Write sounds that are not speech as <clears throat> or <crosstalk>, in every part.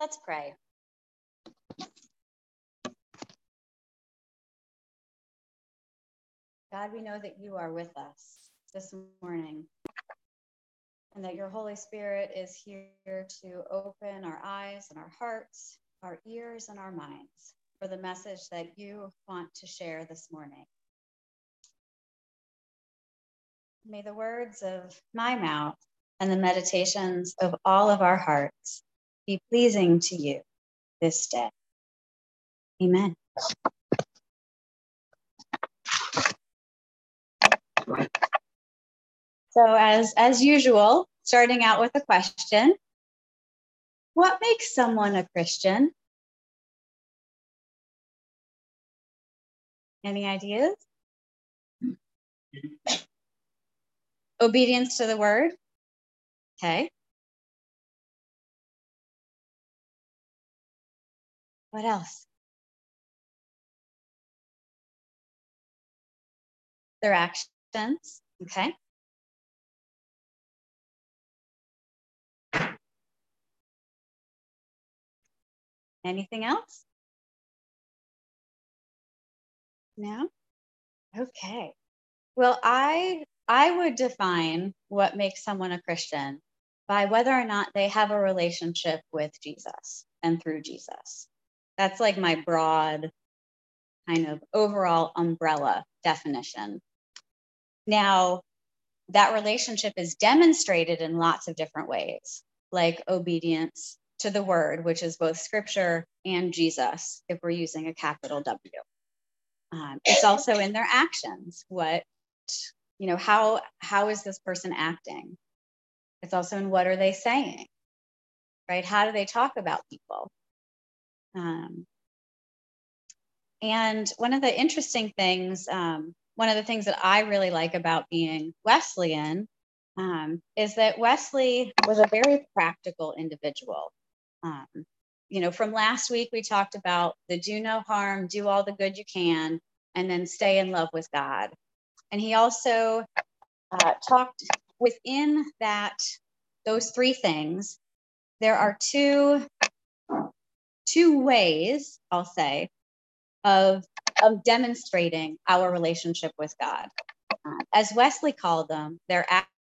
Let's pray. God, we know that you are with us this morning and that your Holy Spirit is here to open our eyes and our hearts, our ears and our minds for the message that you want to share this morning. May the words of my mouth and the meditations of all of our hearts be pleasing to you this day. Amen. So as as usual, starting out with a question. What makes someone a Christian? Any ideas? Obedience to the word. Okay. What else? Their actions. Okay. Anything else? No? Okay. Well, I I would define what makes someone a Christian by whether or not they have a relationship with Jesus and through Jesus. That's like my broad kind of overall umbrella definition. Now, that relationship is demonstrated in lots of different ways, like obedience to the word, which is both scripture and Jesus, if we're using a capital W. Um, it's also in their actions. What you know how how is this person acting it's also in what are they saying right how do they talk about people um, and one of the interesting things um, one of the things that i really like about being wesleyan um, is that wesley was a very practical individual. Um, you know from last week we talked about the do no harm do all the good you can and then stay in love with god. And he also uh, talked within that, those three things, there are two, two ways, I'll say, of, of demonstrating our relationship with God. Uh, as Wesley called them, they're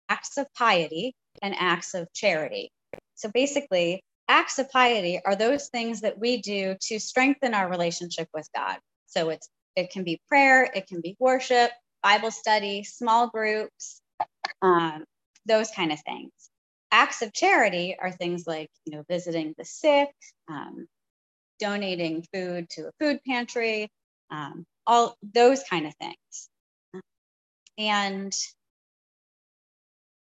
acts of piety and acts of charity. So basically, acts of piety are those things that we do to strengthen our relationship with God. So it's it can be prayer, it can be worship, Bible study, small groups, um, those kind of things. Acts of charity are things like, you know, visiting the sick, um, donating food to a food pantry, um, all those kind of things. And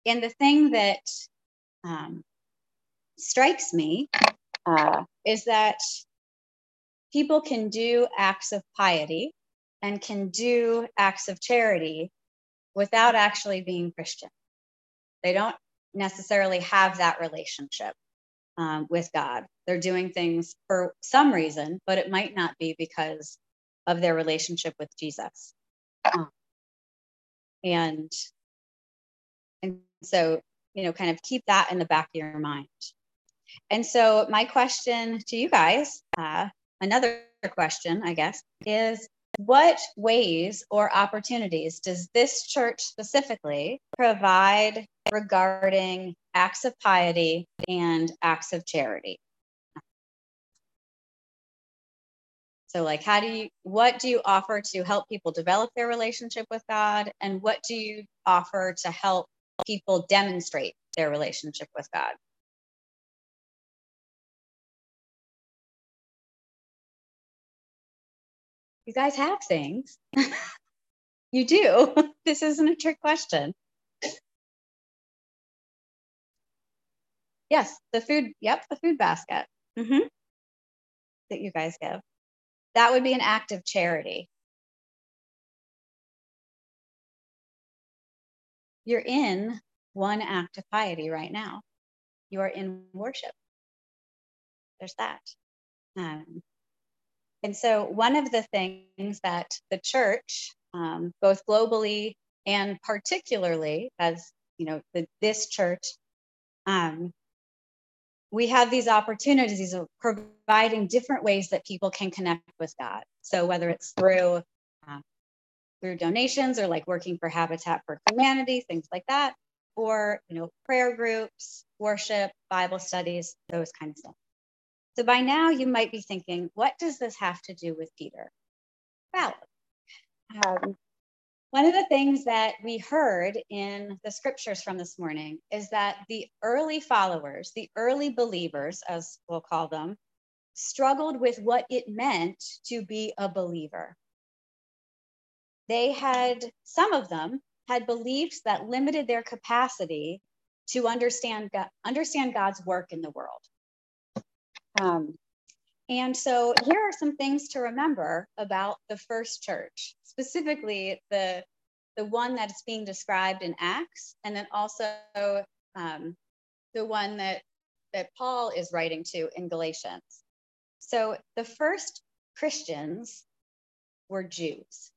and the thing that um, strikes me uh, is that people can do acts of piety and can do acts of charity without actually being Christian. They don't necessarily have that relationship um, with God. They're doing things for some reason, but it might not be because of their relationship with Jesus. Um, and and so you know, kind of keep that in the back of your mind. And so my question to you guys, uh, another question, I guess, is what ways or opportunities does this church specifically provide regarding acts of piety and acts of charity? So, like, how do you, what do you offer to help people develop their relationship with God? And what do you offer to help people demonstrate their relationship with God? you guys have things. <laughs> you do. <laughs> this isn't a trick question. Yes, the food. Yep, the food basket mm-hmm. that you guys give. That would be an act of charity. You're in one act of piety right now. You are in worship. There's that. Um, and so, one of the things that the church, um, both globally and particularly as you know, the, this church, um, we have these opportunities of providing different ways that people can connect with God. So whether it's through uh, through donations or like working for Habitat for Humanity, things like that, or you know prayer groups, worship, Bible studies, those kinds of stuff. So by now you might be thinking, what does this have to do with Peter? Well, um, one of the things that we heard in the scriptures from this morning is that the early followers, the early believers, as we'll call them, struggled with what it meant to be a believer. They had, some of them had beliefs that limited their capacity to understand, understand God's work in the world. Um, and so here are some things to remember about the first church, specifically the, the one that's being described in Acts, and then also um, the one that, that Paul is writing to in Galatians. So the first Christians were Jews.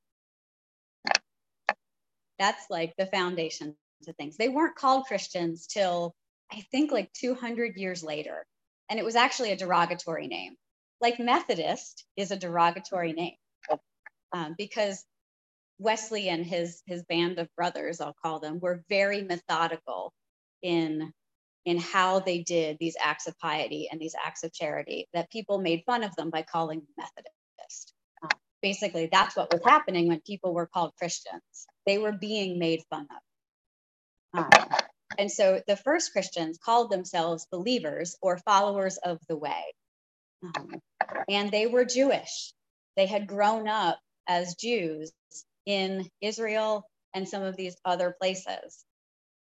That's like the foundation to things. They weren't called Christians till I think like 200 years later. And it was actually a derogatory name. Like Methodist is a derogatory name um, because Wesley and his, his band of brothers, I'll call them, were very methodical in, in how they did these acts of piety and these acts of charity that people made fun of them by calling them Methodist. Um, basically, that's what was happening when people were called Christians. They were being made fun of. Um, and so the first Christians called themselves believers or followers of the way. Um, and they were Jewish. They had grown up as Jews in Israel and some of these other places.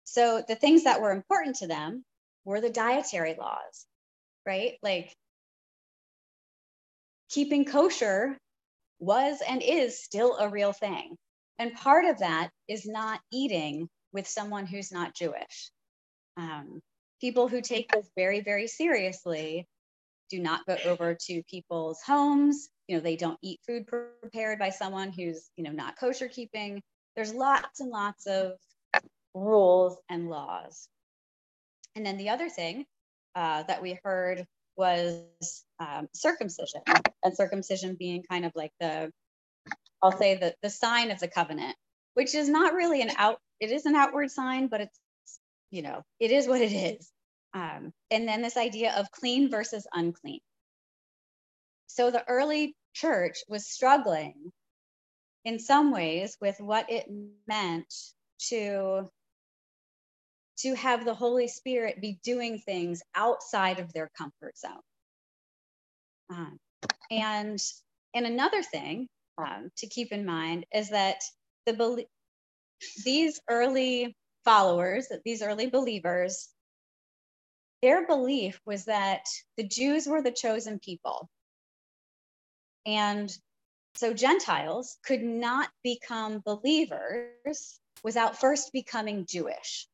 So the things that were important to them were the dietary laws, right? Like keeping kosher was and is still a real thing. And part of that is not eating with someone who's not Jewish. Um, people who take this very, very seriously do not go over to people's homes. You know, they don't eat food prepared by someone who's, you know, not kosher keeping. There's lots and lots of rules and laws. And then the other thing uh, that we heard was um, circumcision, and circumcision being kind of like the, I'll say the the sign of the covenant, which is not really an out it is an outward sign, but it's, you know, it is what it is. Um, and then this idea of clean versus unclean. So the early church was struggling in some ways with what it meant to to have the Holy Spirit be doing things outside of their comfort zone. Um, and and another thing um, to keep in mind is that the these early followers, these early believers, their belief was that the Jews were the chosen people. And so Gentiles could not become believers without first becoming Jewish.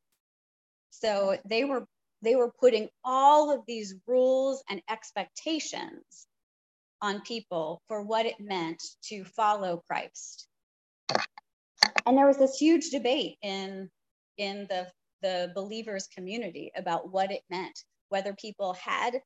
So they were they were putting all of these rules and expectations on people for what it meant to follow Christ and there was this huge debate in in the the believers community about what it meant whether people had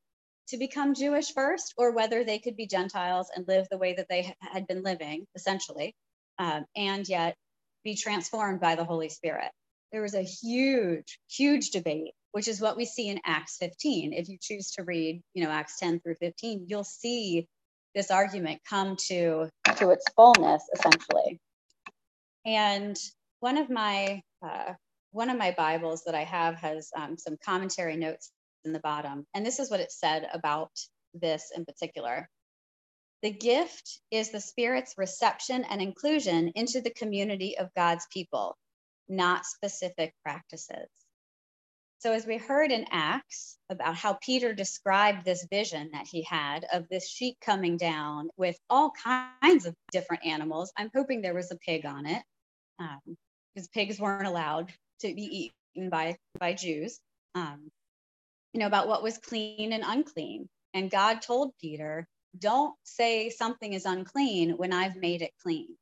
to become jewish first or whether they could be gentiles and live the way that they had been living essentially um, and yet be transformed by the holy spirit. There was a huge huge debate which is what we see in acts 15 if you choose to read you know acts 10 through 15 you'll see this argument come to to its fullness essentially. And one of my uh, one of my Bibles that I have has um, some commentary notes in the bottom, and this is what it said about this in particular. The gift is the Spirit's reception and inclusion into the community of God's people, not specific practices. So, as we heard in Acts about how Peter described this vision that he had of this sheet coming down with all kinds of different animals, I'm hoping there was a pig on it um, because pigs weren't allowed to be eaten by by Jews. Um, you know about what was clean and unclean, and God told Peter, "Don't say something is unclean when I've made it clean."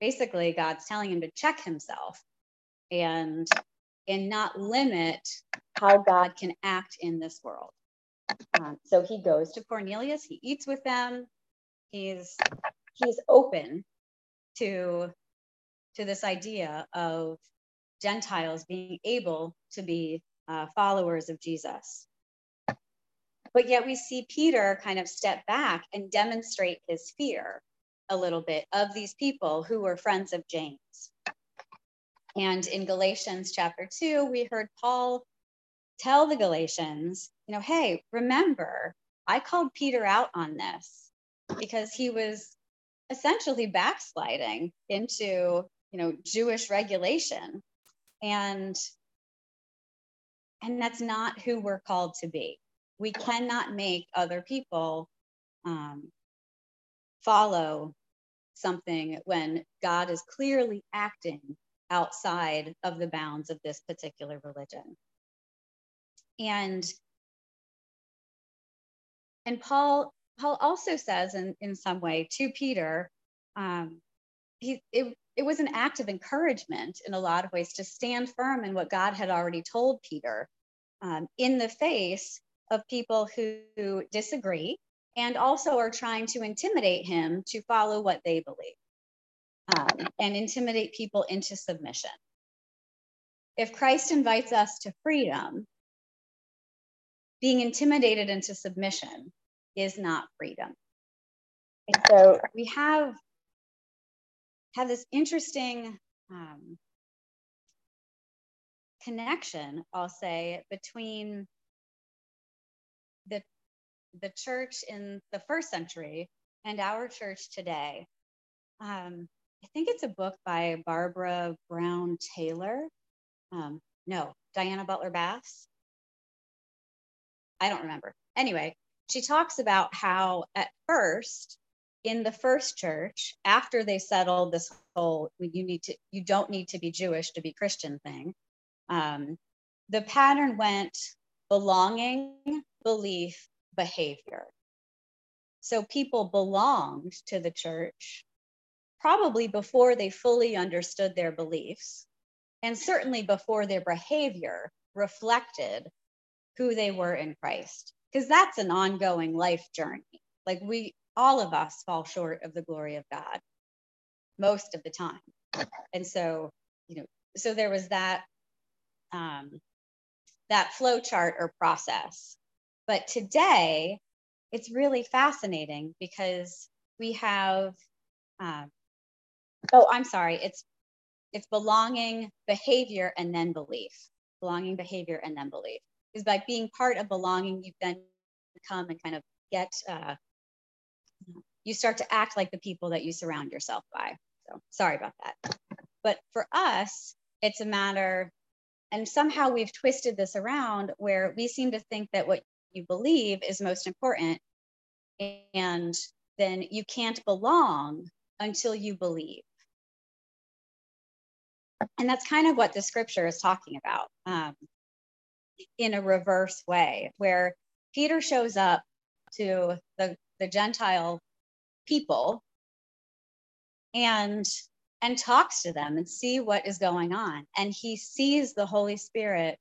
Basically, God's telling him to check himself and and not limit how God can act in this world. Um, so he goes to Cornelius, he eats with them, he's he's open to to this idea of Gentiles being able to be uh, followers of Jesus. But yet we see Peter kind of step back and demonstrate his fear a little bit of these people who were friends of James. And in Galatians chapter 2, we heard Paul tell the Galatians, you know, hey, remember, I called Peter out on this because he was essentially backsliding into, you know, Jewish regulation. And and that's not who we're called to be. We cannot make other people um, follow something when God is clearly acting outside of the bounds of this particular religion. And and Paul Paul also says in, in some way to Peter, um, he it, it was an act of encouragement in a lot of ways to stand firm in what God had already told Peter um, in the face of people who, who disagree and also are trying to intimidate him to follow what they believe um, and intimidate people into submission. If Christ invites us to freedom, being intimidated into submission is not freedom. And so we have have this interesting um, connection, I'll say, between the the church in the first century and our church today. Um, I think it's a book by Barbara Brown Taylor. Um, no, Diana Butler Bass. I don't remember. Anyway, she talks about how at first in the first church, after they settled this whole you need to you don't need to be Jewish to be Christian thing, um, the pattern went belonging, belief, behavior. So people belonged to the church probably before they fully understood their beliefs, and certainly before their behavior reflected who they were in Christ, because that's an ongoing life journey. Like we, all of us fall short of the glory of God most of the time. And so, you know, so there was that um, that flow chart or process. But today, it's really fascinating because we have um, oh i'm sorry it's it's belonging behavior and then belief belonging behavior and then belief is by being part of belonging you then come and kind of get uh, you start to act like the people that you surround yourself by. So sorry about that. But for us it's a matter and somehow we've twisted this around where we seem to think that what you believe is most important and then you can't belong until you believe. And that's kind of what the scripture is talking about um, in a reverse way, where Peter shows up to the, the Gentile people and and talks to them and see what is going on and he sees the holy spirit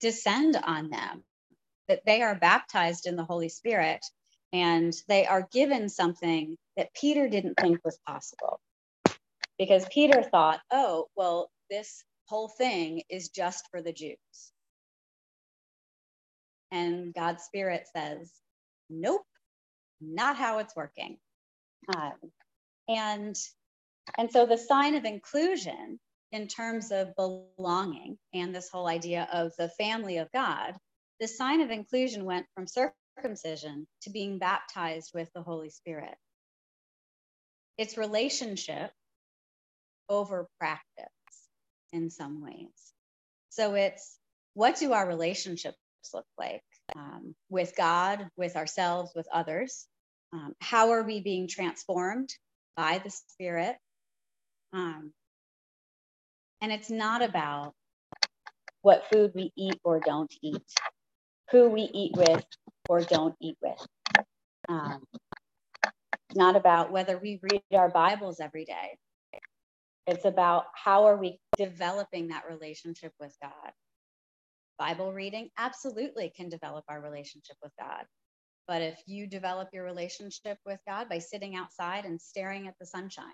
descend on them that they are baptized in the holy spirit and they are given something that peter didn't think was possible because Peter thought, oh, well, this whole thing is just for the Jews. And God's Spirit says, nope, not how it's working. Um, and, and so the sign of inclusion in terms of belonging and this whole idea of the family of God, the sign of inclusion went from circumcision to being baptized with the Holy Spirit. Its relationship over practice in some ways. So it's what do our relationships look like um, with God, with ourselves, with others? Um, how are we being transformed by the Spirit? Um, and it's not about what food we eat or don't eat, who we eat with or don't eat with. Um, not about whether we read our Bibles every day it's about how are we developing that relationship with God. Bible reading absolutely can develop our relationship with God. But if you develop your relationship with God by sitting outside and staring at the sunshine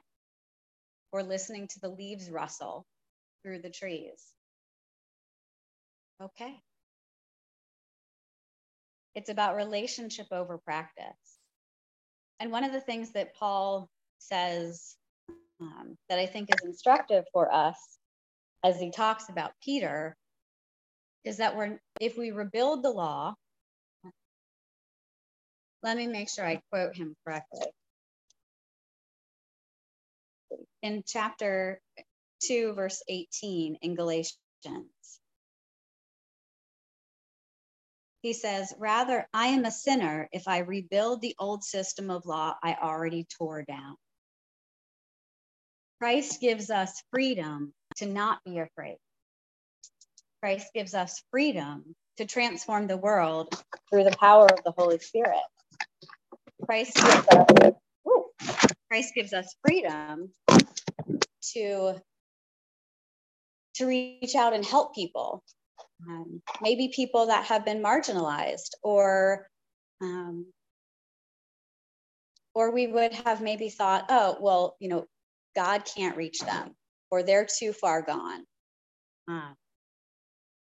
or listening to the leaves rustle through the trees, okay. It's about relationship over practice. And one of the things that Paul says um, that I think is instructive for us as he talks about Peter is that we're if we rebuild the law, let me make sure I quote him correctly. In chapter 2, verse 18 in Galatians, he says, Rather, I am a sinner if I rebuild the old system of law I already tore down. Christ gives us freedom to not be afraid. Christ gives us freedom to transform the world through the power of the Holy Spirit. Christ gives us, Christ gives us freedom to, to reach out and help people. Um, maybe people that have been marginalized or um, or we would have maybe thought, oh, well, you know, God can't reach them or they're too far gone. Uh,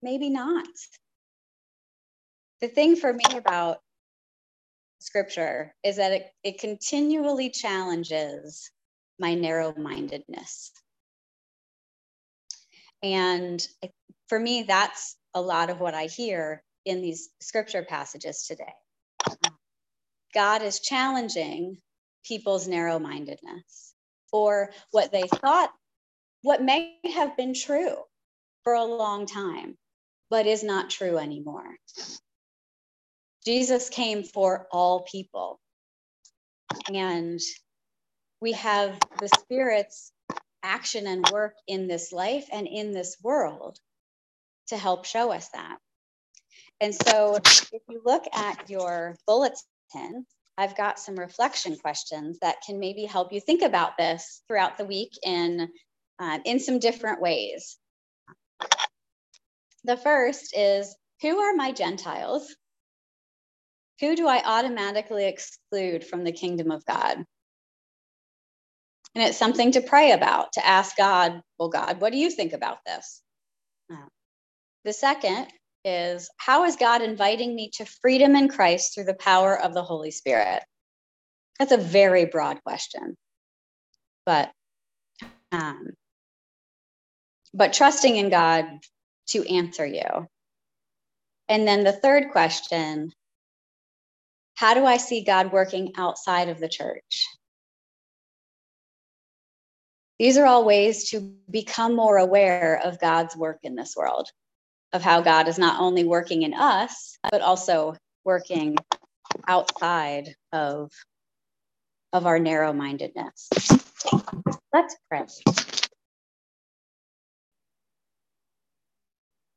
maybe not. The thing for me about scripture is that it, it continually challenges my narrow mindedness. And for me, that's a lot of what I hear in these scripture passages today. God is challenging people's narrow mindedness or what they thought, what may have been true for a long time, but is not true anymore. Jesus came for all people. And we have the Spirit's action and work in this life and in this world to help show us that. And so if you look at your bulletin, I've got some reflection questions that can maybe help you think about this throughout the week in, uh, in some different ways. The first is Who are my Gentiles? Who do I automatically exclude from the kingdom of God? And it's something to pray about, to ask God, well, God, what do you think about this? Uh, the second is how is God inviting me to freedom in Christ through the power of the Holy Spirit? That's a very broad question, but um, but trusting in God to answer you. And then the third question how do I see God working outside of the church? These are all ways to become more aware of God's work in this world, of how God is not only working in us, but also working outside of, of our narrow mindedness. Let's pray.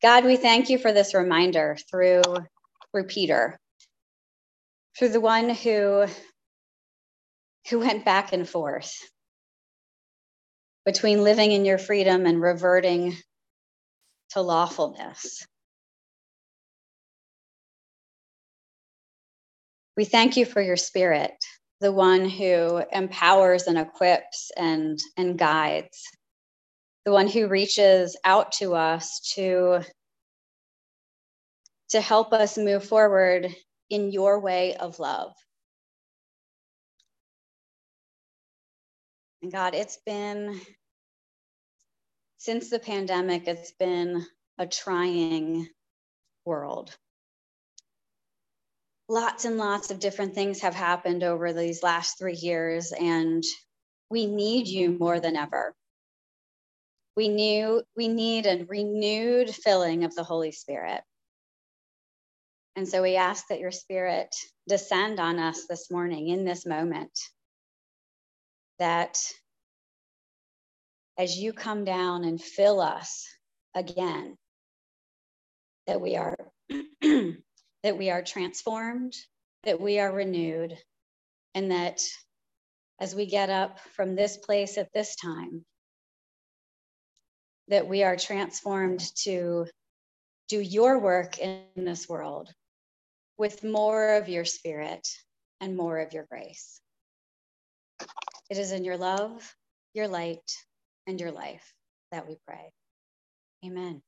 God, we thank you for this reminder through, through Peter through the one who who went back and forth between living in your freedom and reverting to lawfulness. We thank you for your spirit, the one who empowers and equips and, and guides, the one who reaches out to us to, to help us move forward in your way of love. And God, it's been, since the pandemic, it's been a trying world. Lots and lots of different things have happened over these last three years, and we need you more than ever. We knew we need a renewed filling of the Holy Spirit. And so we ask that your spirit descend on us this morning in this moment. That as you come down and fill us again, that we are <clears throat> that we are transformed, that we are renewed, and that as we get up from this place at this time, that we are transformed to do your work in this world with more of your spirit and more of your grace. It is in your love, your light, and your life that we pray. Amen.